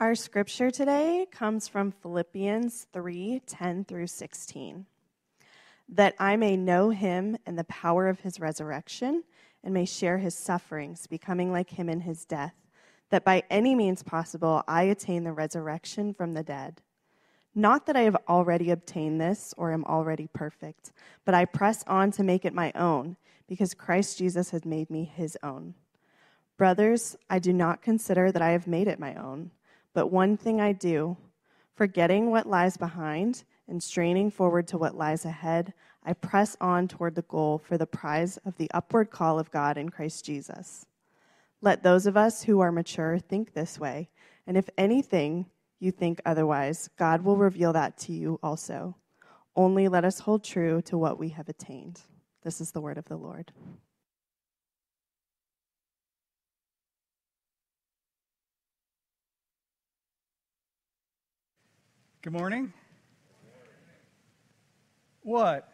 Our scripture today comes from Philippians 3 10 through 16. That I may know him and the power of his resurrection, and may share his sufferings, becoming like him in his death, that by any means possible I attain the resurrection from the dead. Not that I have already obtained this or am already perfect, but I press on to make it my own, because Christ Jesus has made me his own. Brothers, I do not consider that I have made it my own. But one thing I do, forgetting what lies behind and straining forward to what lies ahead, I press on toward the goal for the prize of the upward call of God in Christ Jesus. Let those of us who are mature think this way, and if anything you think otherwise, God will reveal that to you also. Only let us hold true to what we have attained. This is the word of the Lord. Good morning. What?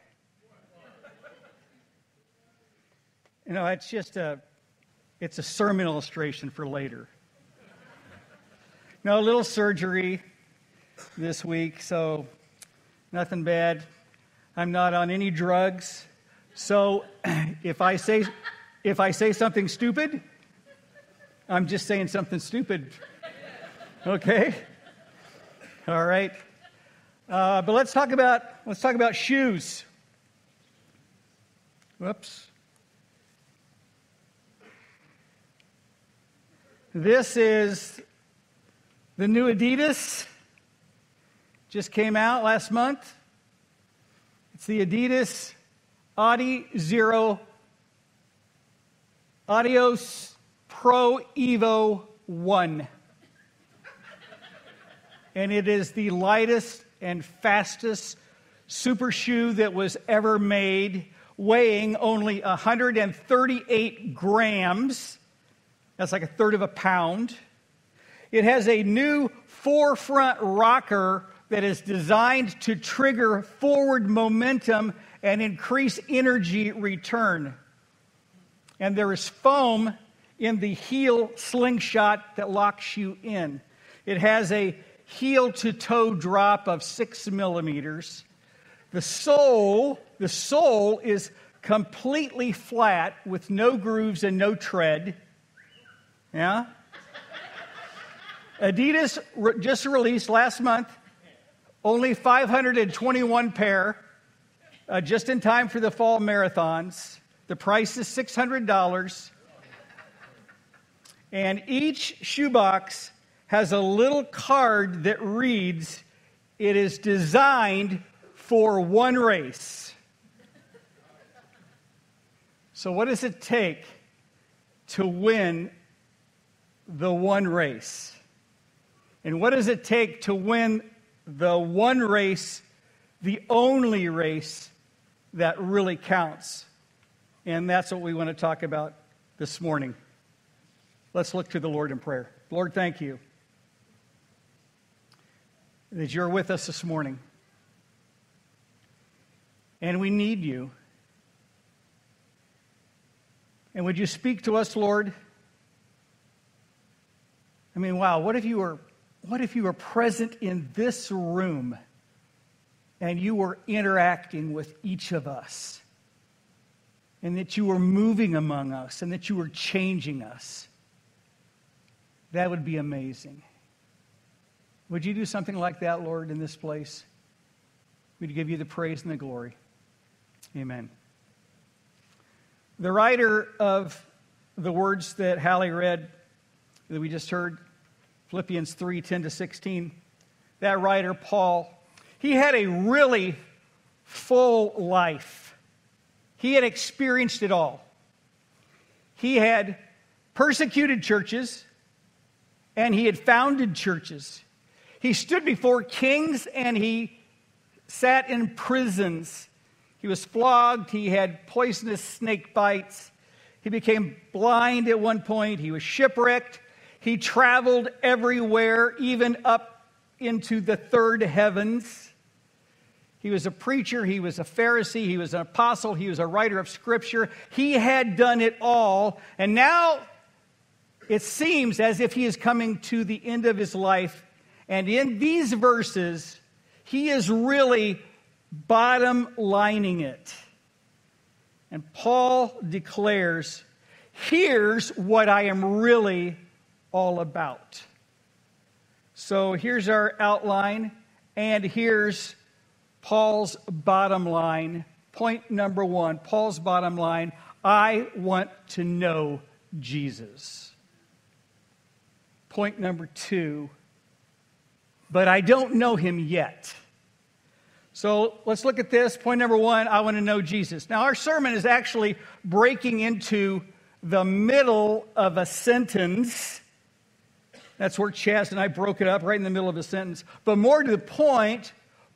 You know, it's just a it's a sermon illustration for later. No, a little surgery this week, so nothing bad. I'm not on any drugs. So if I say if I say something stupid, I'm just saying something stupid. Okay? All right. Uh, but let's talk about let's talk about shoes. Whoops. This is the new Adidas. Just came out last month. It's the Adidas Audi Zero Adios Pro Evo 1 and it is the lightest and fastest super shoe that was ever made, weighing only 138 grams. That's like a third of a pound. It has a new forefoot rocker that is designed to trigger forward momentum and increase energy return. And there is foam in the heel slingshot that locks you in. It has a heel to toe drop of six millimeters. The sole, the sole is completely flat with no grooves and no tread. Yeah? Adidas re- just released last month only 521 pair, uh, just in time for the fall marathons. The price is $600. And each shoebox has a little card that reads, It is designed for one race. So, what does it take to win the one race? And what does it take to win the one race, the only race that really counts? And that's what we want to talk about this morning. Let's look to the Lord in prayer. Lord, thank you that you're with us this morning. And we need you. And would you speak to us, Lord? I mean, wow, what if you were what if you were present in this room and you were interacting with each of us? And that you were moving among us and that you were changing us. That would be amazing. Would you do something like that, Lord, in this place? We'd give you the praise and the glory. Amen. The writer of the words that Hallie read, that we just heard, Philippians 3 10 to 16, that writer, Paul, he had a really full life. He had experienced it all. He had persecuted churches and he had founded churches. He stood before kings and he sat in prisons. He was flogged. He had poisonous snake bites. He became blind at one point. He was shipwrecked. He traveled everywhere, even up into the third heavens. He was a preacher. He was a Pharisee. He was an apostle. He was a writer of scripture. He had done it all. And now it seems as if he is coming to the end of his life. And in these verses, he is really bottom lining it. And Paul declares, Here's what I am really all about. So here's our outline, and here's Paul's bottom line. Point number one Paul's bottom line I want to know Jesus. Point number two, but I don't know him yet. So let's look at this. Point number one I want to know Jesus. Now, our sermon is actually breaking into the middle of a sentence. That's where Chaz and I broke it up, right in the middle of a sentence. But more to the point,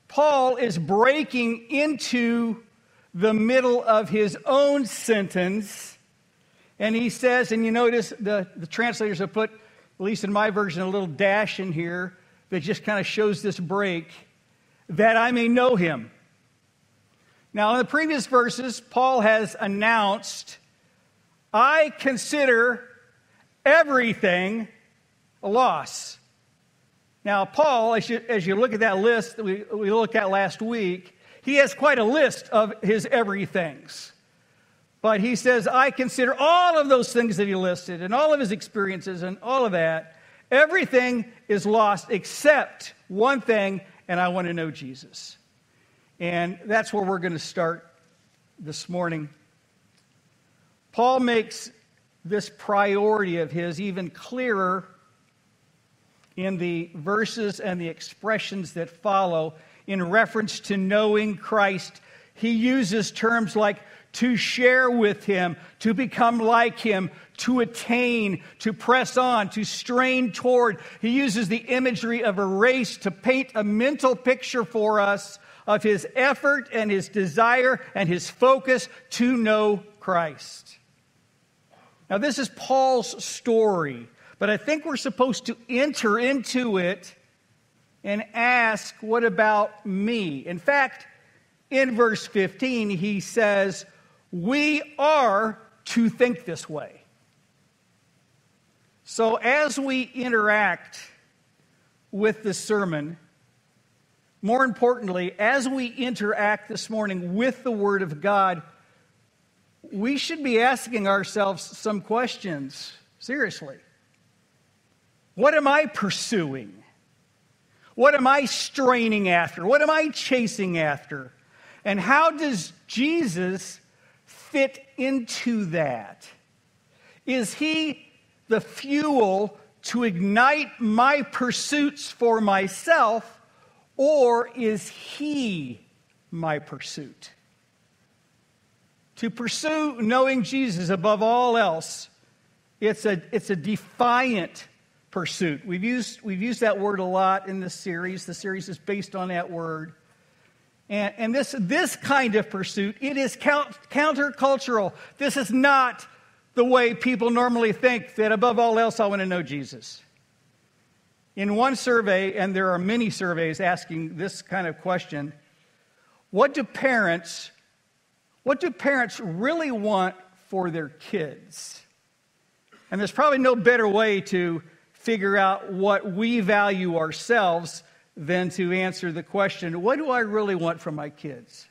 Paul is breaking into the middle of his own sentence. And he says, and you notice the, the translators have put, at least in my version, a little dash in here that just kind of shows this break, that I may know him. Now, in the previous verses, Paul has announced, I consider everything a loss. Now, Paul, as you, as you look at that list that we, we looked at last week, he has quite a list of his everythings. But he says, I consider all of those things that he listed and all of his experiences and all of that, everything is lost except one thing, and I want to know Jesus. And that's where we're going to start this morning. Paul makes this priority of his even clearer in the verses and the expressions that follow in reference to knowing Christ. He uses terms like to share with him, to become like him, to attain, to press on, to strain toward. He uses the imagery of a race to paint a mental picture for us of his effort and his desire and his focus to know Christ. Now, this is Paul's story. But I think we're supposed to enter into it and ask, What about me? In fact, in verse 15, he says, We are to think this way. So as we interact with the sermon, more importantly, as we interact this morning with the Word of God, we should be asking ourselves some questions, seriously. What am I pursuing? What am I straining after? What am I chasing after? And how does Jesus fit into that? Is he the fuel to ignite my pursuits for myself, or is he my pursuit? To pursue knowing Jesus above all else, it's a, it's a defiant pursuit. We've used, we've used that word a lot in this series. The series is based on that word. And, and this, this kind of pursuit, it is count, countercultural. This is not the way people normally think that above all else, I want to know Jesus. In one survey, and there are many surveys asking this kind of question, what do parents, what do parents really want for their kids? And there's probably no better way to figure out what we value ourselves than to answer the question what do I really want from my kids?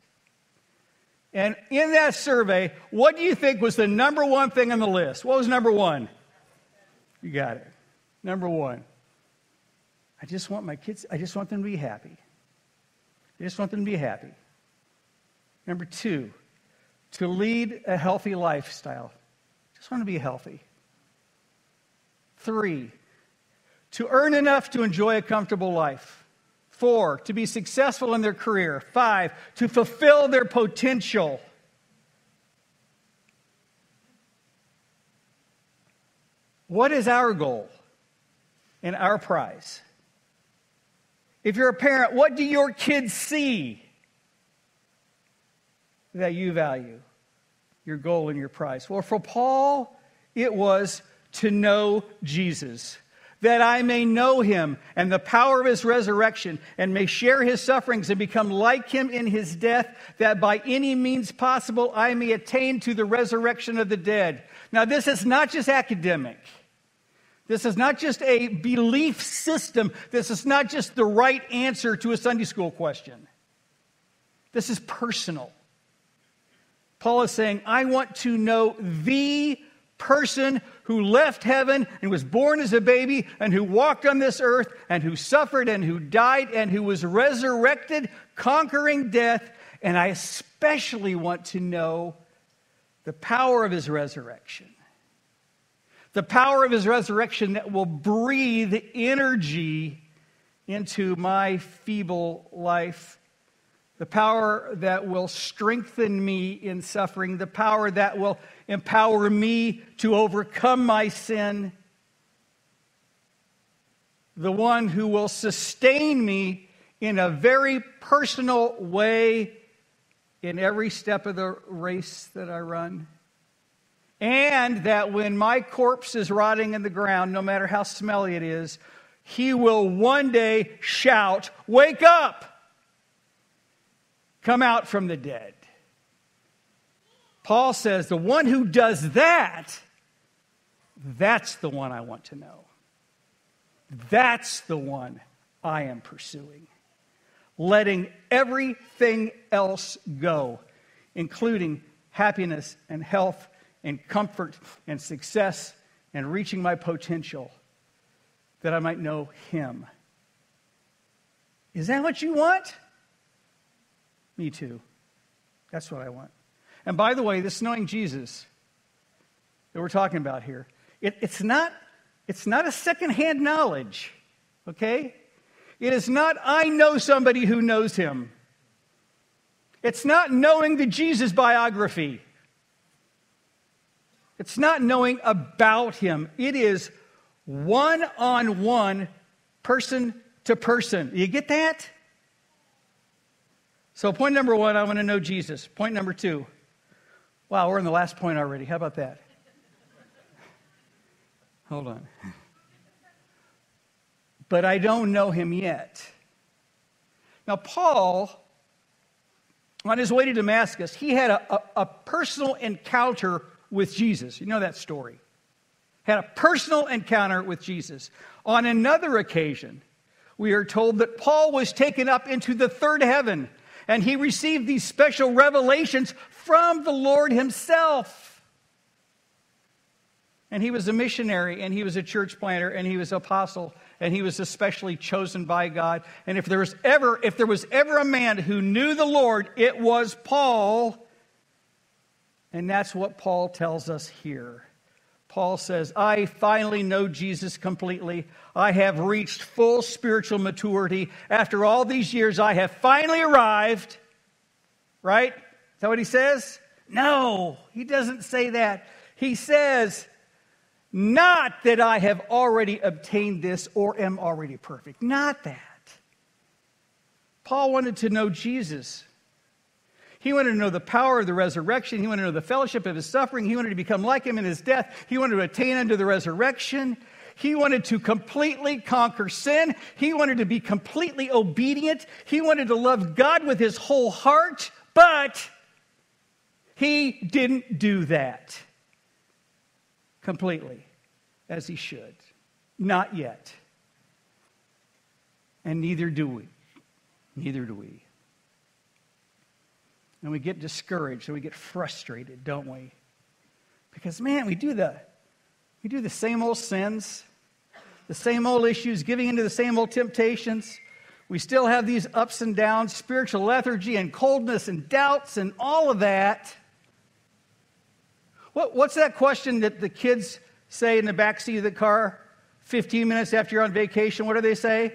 And in that survey, what do you think was the number one thing on the list? What was number one? You got it. Number one. I just want my kids, I just want them to be happy. I just want them to be happy. Number two, to lead a healthy lifestyle. Just want to be healthy. Three, to earn enough to enjoy a comfortable life. Four, to be successful in their career. Five, to fulfill their potential. What is our goal and our prize? If you're a parent, what do your kids see that you value? Your goal and your prize. Well, for Paul, it was to know Jesus that I may know him and the power of his resurrection, and may share his sufferings and become like him in his death, that by any means possible I may attain to the resurrection of the dead. Now, this is not just academic, This is not just a belief system. This is not just the right answer to a Sunday school question. This is personal. Paul is saying, I want to know the person who left heaven and was born as a baby and who walked on this earth and who suffered and who died and who was resurrected, conquering death. And I especially want to know the power of his resurrection. The power of his resurrection that will breathe energy into my feeble life the power that will strengthen me in suffering, the power that will empower me to overcome my sin, the one who will sustain me in a very personal way in every step of the race that I run. And that when my corpse is rotting in the ground, no matter how smelly it is, he will one day shout, Wake up! come out from the dead. Paul says the one who does that, that's the one I want to know. That's the one I am pursuing. Letting everything else go, including happiness and health and comfort and success and reaching my potential, that I might know Him. Is that what you want? Me too. That's what I want. And by the way, this knowing Jesus that we're talking about here, it, it's, not, it's not a secondhand knowledge, okay? It is not, I know somebody who knows him. It's not knowing the Jesus biography. It's not knowing about him. It is one on one, person to person. You get that? So, point number one, I want to know Jesus. Point number two, wow, we're in the last point already. How about that? Hold on. But I don't know him yet. Now, Paul, on his way to Damascus, he had a, a, a personal encounter with Jesus. You know that story. Had a personal encounter with Jesus. On another occasion, we are told that Paul was taken up into the third heaven and he received these special revelations from the Lord himself. And he was a missionary, and he was a church planter, and he was an apostle, and he was especially chosen by God. And if there was ever, if there was ever a man who knew the Lord, it was Paul. And that's what Paul tells us here. Paul says, I finally know Jesus completely. I have reached full spiritual maturity. After all these years, I have finally arrived. Right? Is that what he says? No, he doesn't say that. He says, not that I have already obtained this or am already perfect. Not that. Paul wanted to know Jesus. He wanted to know the power of the resurrection. He wanted to know the fellowship of his suffering. He wanted to become like him in his death. He wanted to attain unto the resurrection. He wanted to completely conquer sin. He wanted to be completely obedient. He wanted to love God with his whole heart, but he didn't do that completely as he should. Not yet. And neither do we. Neither do we. And we get discouraged and we get frustrated, don't we? Because man, we do the we do the same old sins, the same old issues, giving into the same old temptations. We still have these ups and downs, spiritual lethargy and coldness and doubts and all of that. What, what's that question that the kids say in the back seat of the car 15 minutes after you're on vacation? What do they say?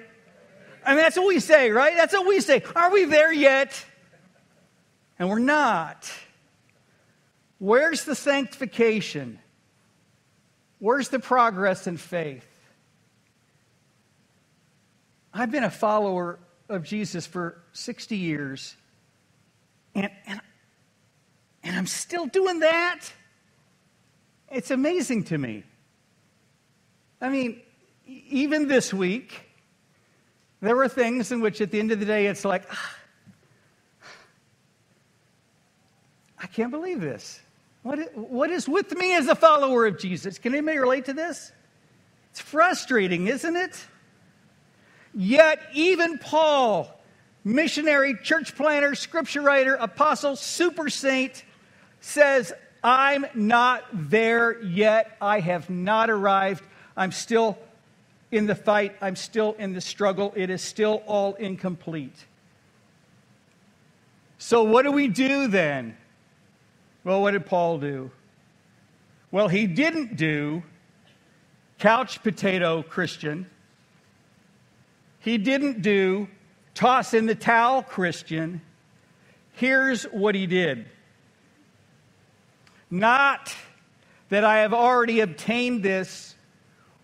I mean, that's what we say, right? That's what we say. Are we there yet? And we're not. Where's the sanctification? Where's the progress in faith? I've been a follower of Jesus for 60 years, and, and, and I'm still doing that. It's amazing to me. I mean, even this week, there were things in which at the end of the day, it's like, ah, I can't believe this. What is, what is with me as a follower of Jesus? Can anybody relate to this? It's frustrating, isn't it? Yet, even Paul, missionary, church planter, scripture writer, apostle, super saint, says, I'm not there yet. I have not arrived. I'm still in the fight. I'm still in the struggle. It is still all incomplete. So, what do we do then? Well, what did Paul do? Well, he didn't do couch potato Christian. He didn't do toss in the towel Christian. Here's what he did Not that I have already obtained this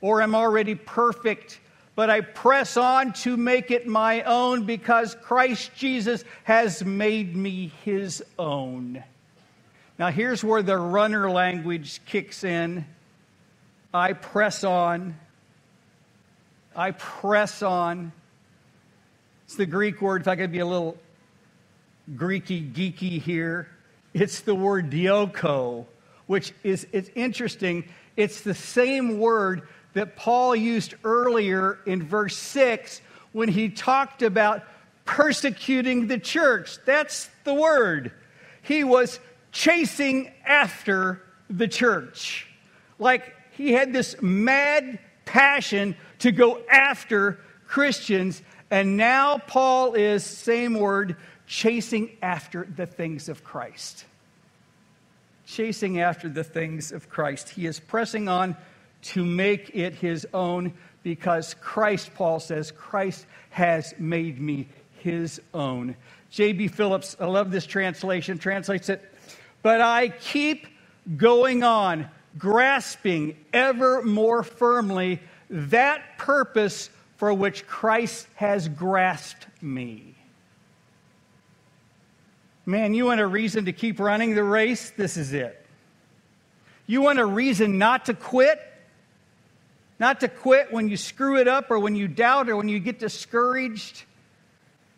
or am already perfect, but I press on to make it my own because Christ Jesus has made me his own. Now, here's where the runner language kicks in. I press on. I press on. It's the Greek word, if I could be a little Greeky, geeky here. It's the word dioko, which is it's interesting. It's the same word that Paul used earlier in verse 6 when he talked about persecuting the church. That's the word. He was chasing after the church. Like he had this mad passion to go after Christians. And now Paul is, same word, chasing after the things of Christ. Chasing after the things of Christ. He is pressing on to make it his own because Christ, Paul says, Christ has made me his own. J.B. Phillips, I love this translation, translates it, but I keep going on, grasping ever more firmly that purpose for which Christ has grasped me. Man, you want a reason to keep running the race? This is it. You want a reason not to quit? Not to quit when you screw it up or when you doubt or when you get discouraged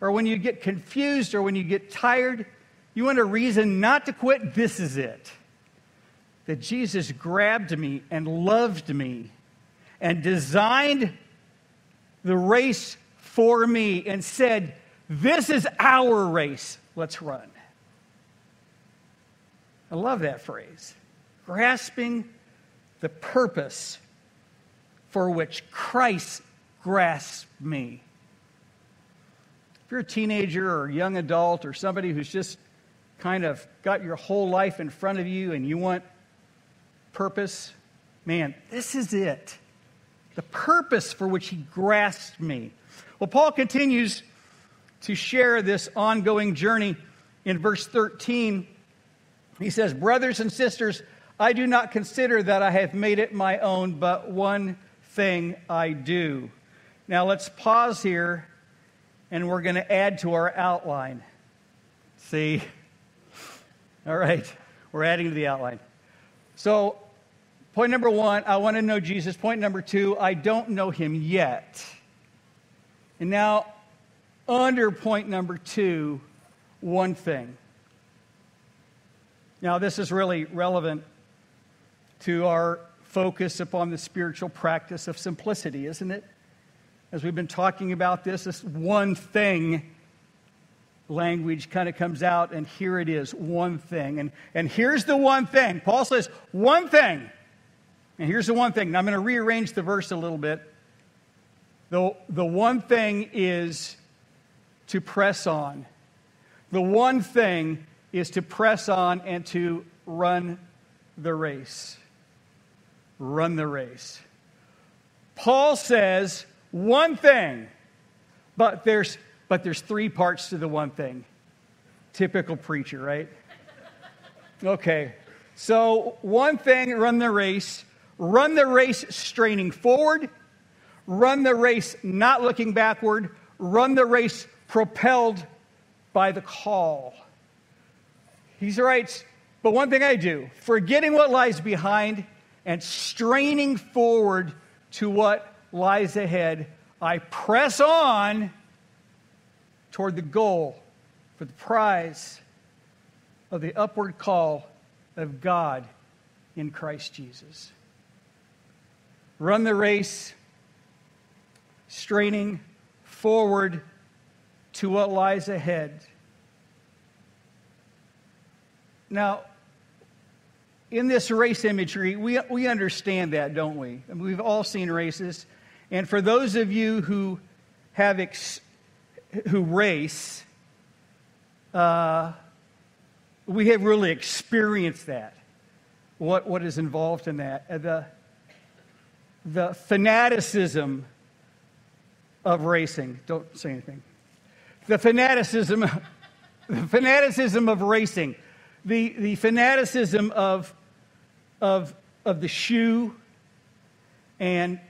or when you get confused or when you get tired. You want a reason not to quit? This is it. That Jesus grabbed me and loved me and designed the race for me and said, This is our race. Let's run. I love that phrase. Grasping the purpose for which Christ grasped me. If you're a teenager or a young adult or somebody who's just kind of got your whole life in front of you and you want purpose, man, this is it. The purpose for which he grasped me. Well, Paul continues to share this ongoing journey in verse 13. He says, Brothers and sisters, I do not consider that I have made it my own, but one thing I do. Now let's pause here and we're going to add to our outline. See? All right, we're adding to the outline. So, point number one, I want to know Jesus. Point number two, I don't know him yet. And now, under point number two, one thing. Now, this is really relevant to our focus upon the spiritual practice of simplicity, isn't it? As we've been talking about this, this one thing language kind of comes out, and here it is one thing. And, and here's the one thing. Paul says, one thing. And here's the one thing. Now I'm going to rearrange the verse a little bit. The, the one thing is to press on. The one thing is to press on and to run the race run the race. Paul says one thing, but there's, but there's three parts to the one thing. Typical preacher, right? Okay, so one thing run the race, run the race straining forward, run the race not looking backward, run the race propelled by the call. He writes, but one thing I do, forgetting what lies behind and straining forward to what lies ahead, I press on toward the goal for the prize of the upward call of God in Christ Jesus. run the race, straining forward to what lies ahead. Now, in this race imagery, we, we understand that, don't we? I mean, we've all seen races. And for those of you who have ex- who race, uh, we have really experienced that. What, what is involved in that? Uh, the, the fanaticism of racing. Don't say anything. The fanaticism, the fanaticism of racing, the, the fanaticism of, of, of the shoe and,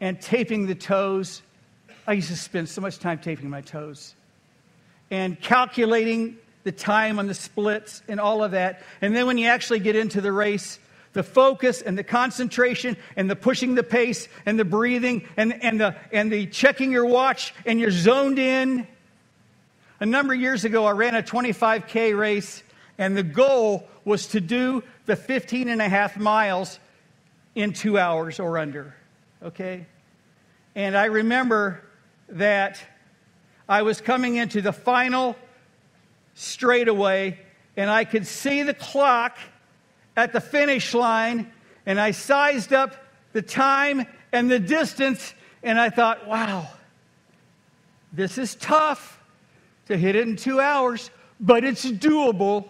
and taping the toes. I used to spend so much time taping my toes and calculating the time on the splits and all of that. And then when you actually get into the race, the focus and the concentration and the pushing the pace and the breathing and, and, the, and the checking your watch and you're zoned in. A number of years ago, I ran a 25K race, and the goal was to do the 15 and a half miles in two hours or under. Okay? And I remember that I was coming into the final straightaway, and I could see the clock at the finish line, and I sized up the time and the distance, and I thought, wow, this is tough to hit it in two hours, but it's doable.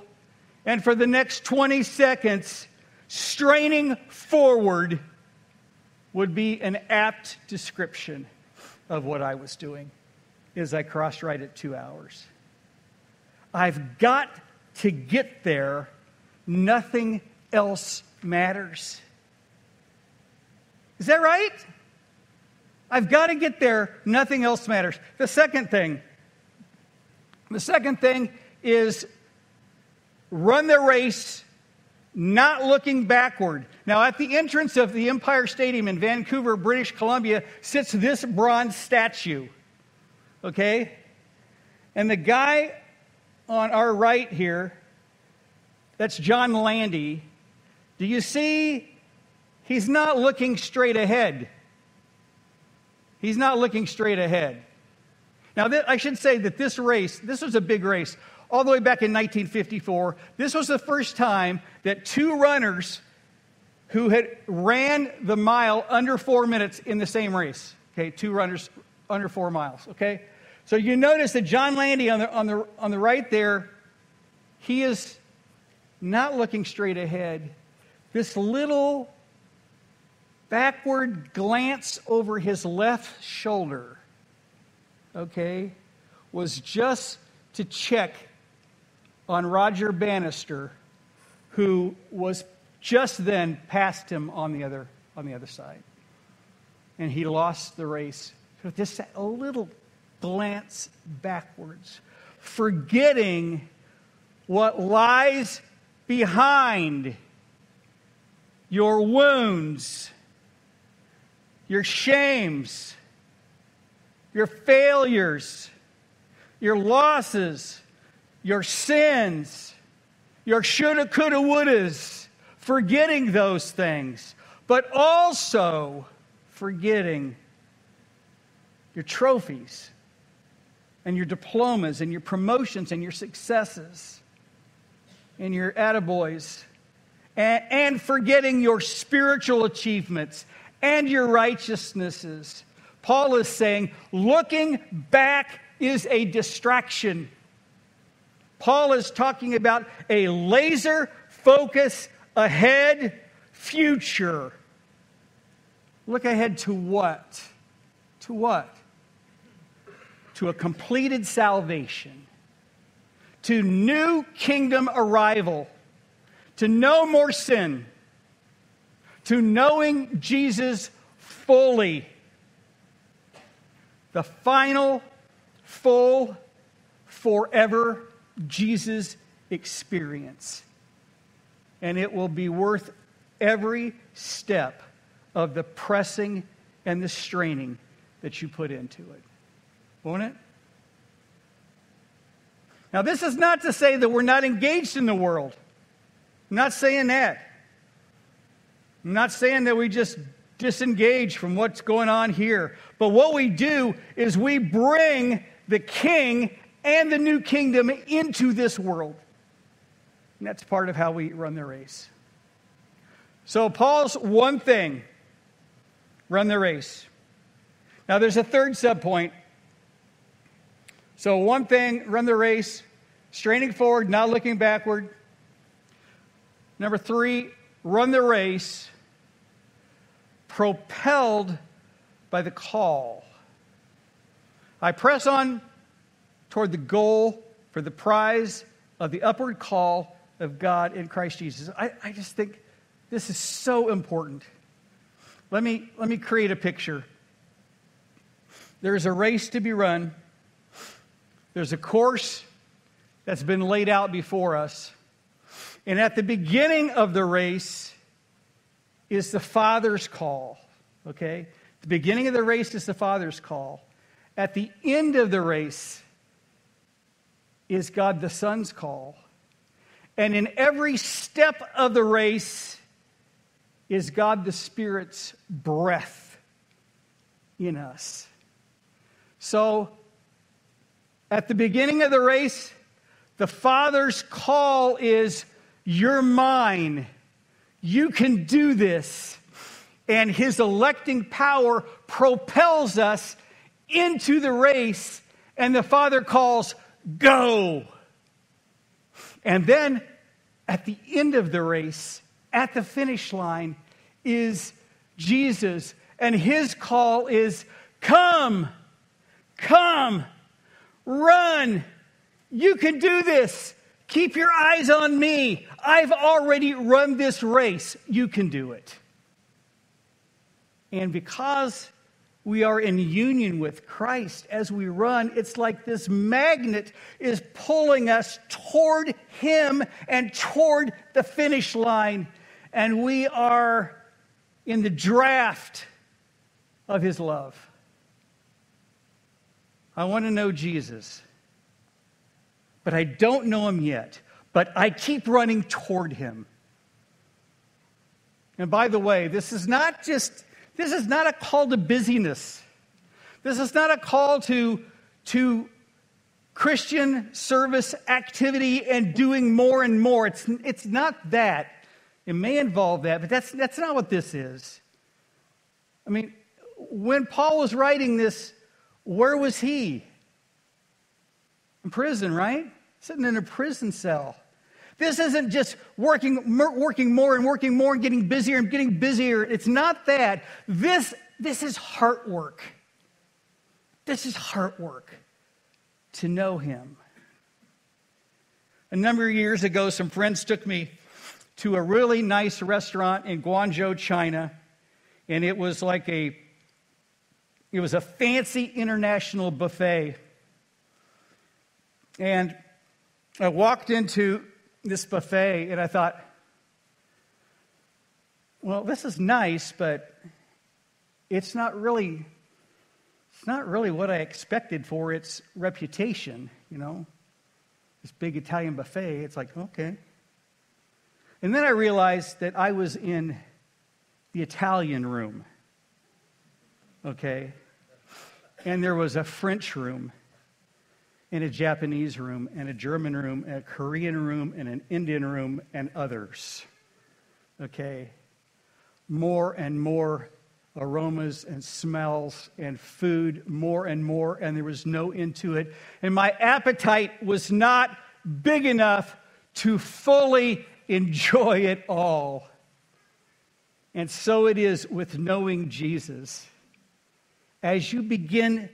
And for the next 20 seconds, straining forward would be an apt description of what I was doing as I crossed right at two hours. I've got to get there. Nothing else matters. Is that right? I've got to get there. Nothing else matters. The second thing, the second thing is run the race not looking backward. Now, at the entrance of the Empire Stadium in Vancouver, British Columbia, sits this bronze statue. Okay? And the guy on our right here, that's John Landy. Do you see? He's not looking straight ahead. He's not looking straight ahead. Now, th- I should say that this race, this was a big race. All the way back in 1954, this was the first time that two runners who had ran the mile under four minutes in the same race. Okay, two runners under four miles. Okay, so you notice that John Landy on the, on the, on the right there, he is not looking straight ahead. This little backward glance over his left shoulder, okay, was just to check on Roger Bannister, who was just then past him on the other, on the other side. And he lost the race. So just a little glance backwards, forgetting what lies behind your wounds, your shames, your failures, your losses, your sins, your shoulda, coulda, wouldas, forgetting those things, but also forgetting your trophies and your diplomas and your promotions and your successes and your attaboys and, and forgetting your spiritual achievements and your righteousnesses. Paul is saying looking back is a distraction. Paul is talking about a laser focus ahead future. Look ahead to what? To what? to a completed salvation, to new kingdom arrival, to no more sin, to knowing Jesus fully. The final, full, forever Jesus experience. And it will be worth every step of the pressing and the straining that you put into it won't it? Now, this is not to say that we're not engaged in the world. I'm not saying that. I'm not saying that we just disengage from what's going on here. But what we do is we bring the king and the new kingdom into this world. And that's part of how we run the race. So, Paul's one thing run the race. Now, there's a third subpoint. So, one thing run the race, straining forward, not looking backward. Number three, run the race propelled by the call. I press on toward the goal for the prize of the upward call of God in Christ Jesus. I, I just think this is so important. Let me, let me create a picture. There's a race to be run, there's a course that's been laid out before us. And at the beginning of the race is the Father's call. Okay? The beginning of the race is the Father's call. At the end of the race is God the Son's call. And in every step of the race is God the Spirit's breath in us. So, at the beginning of the race, the Father's call is you're mine. You can do this. And his electing power propels us into the race, and the Father calls, Go. And then at the end of the race, at the finish line, is Jesus. And his call is, Come, come, run. You can do this. Keep your eyes on me. I've already run this race. You can do it. And because we are in union with Christ as we run, it's like this magnet is pulling us toward Him and toward the finish line. And we are in the draft of His love. I want to know Jesus but I don't know him yet. But I keep running toward him. And by the way, this is not just, this is not a call to busyness. This is not a call to, to Christian service activity and doing more and more. It's, it's not that. It may involve that, but that's, that's not what this is. I mean, when Paul was writing this, where was he? In prison, right? Sitting in a prison cell. This isn't just working, working more and working more and getting busier and getting busier. It's not that. This, this is heart work. This is heart work to know Him. A number of years ago, some friends took me to a really nice restaurant in Guangzhou, China, and it was like a it was a fancy international buffet. And I walked into this buffet and I thought, well, this is nice, but it's not really it's not really what I expected for its reputation, you know. This big Italian buffet, it's like, okay. And then I realized that I was in the Italian room. Okay? And there was a French room in a Japanese room, and a German room, and a Korean room, and an Indian room, and others. Okay? More and more aromas and smells and food, more and more, and there was no end to it. And my appetite was not big enough to fully enjoy it all. And so it is with knowing Jesus. As you begin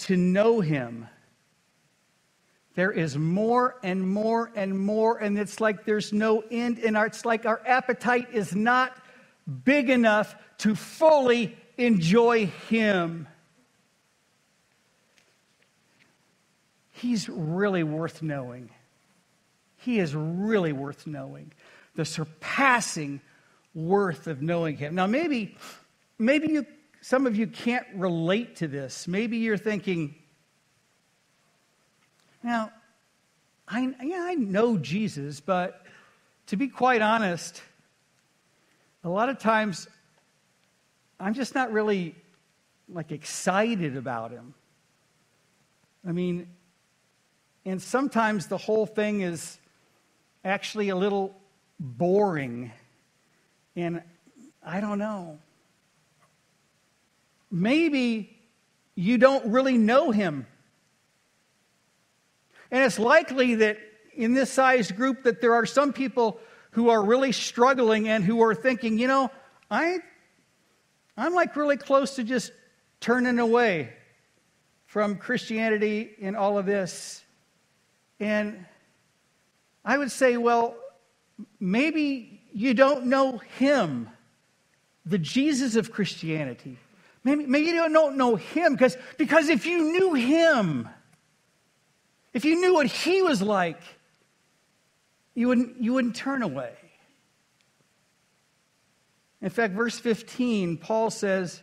to know him, there is more and more and more, and it's like there's no end in our, it's like our appetite is not big enough to fully enjoy Him. He's really worth knowing. He is really worth knowing. The surpassing worth of knowing Him. Now, maybe, maybe you, some of you can't relate to this. Maybe you're thinking, now, I, yeah, I know Jesus, but to be quite honest, a lot of times I'm just not really like excited about him. I mean, and sometimes the whole thing is actually a little boring. And I don't know. Maybe you don't really know him. And it's likely that in this sized group that there are some people who are really struggling and who are thinking, you know, I I'm like really close to just turning away from Christianity and all of this. And I would say, well, maybe you don't know him, the Jesus of Christianity. Maybe, maybe you don't know him because, because if you knew him, if you knew what he was like, you wouldn't, you wouldn't turn away. In fact, verse 15, Paul says,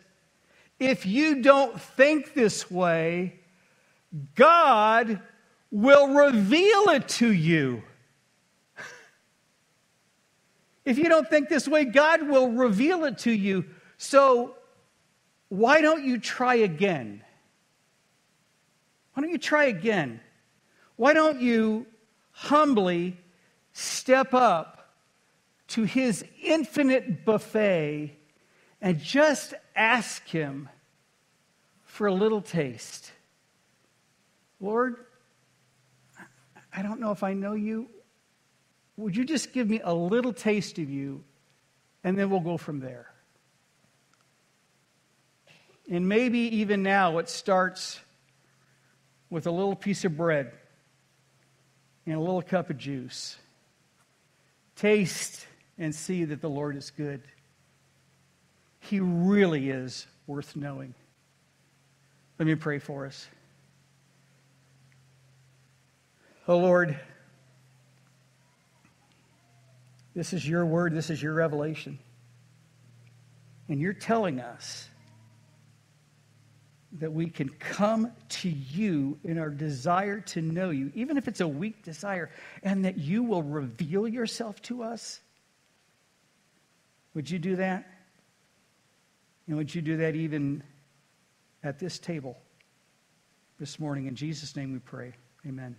If you don't think this way, God will reveal it to you. if you don't think this way, God will reveal it to you. So, why don't you try again? Why don't you try again? Why don't you humbly step up to his infinite buffet and just ask him for a little taste? Lord, I don't know if I know you. Would you just give me a little taste of you, and then we'll go from there? And maybe even now it starts with a little piece of bread and a little cup of juice. Taste and see that the Lord is good. He really is worth knowing. Let me pray for us. Oh Lord, this is your word, this is your revelation. And you're telling us that we can come to you in our desire to know you, even if it's a weak desire, and that you will reveal yourself to us. Would you do that? And would you do that even at this table this morning? In Jesus' name we pray. Amen.